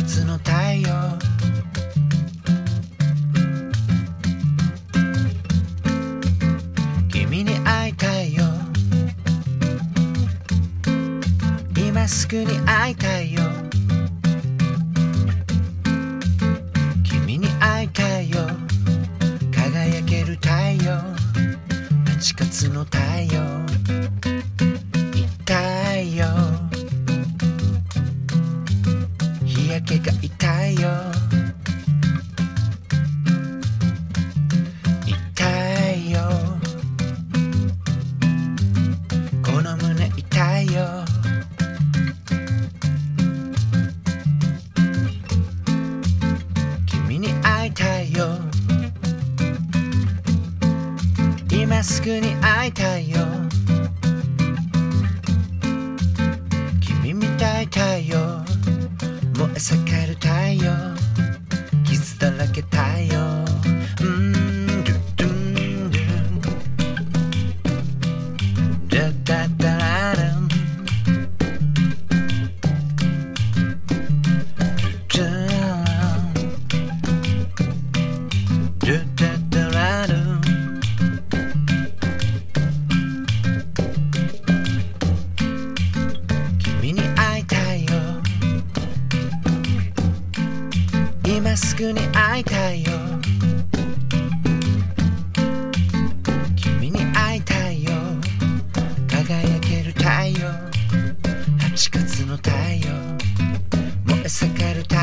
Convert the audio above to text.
つの太陽。君に会いたいよ。今すぐに会いたいよ。君に会いたいよ。輝ける太陽。8月の太陽。痛いよ。痛いよ。この胸痛いよ。君に会いたいよ。今すぐに会いたいよ。君みたいだよ。essa 今すぐに会いたいよ。君に会いたいよ。輝ける太陽。8月の太陽。燃え盛る太陽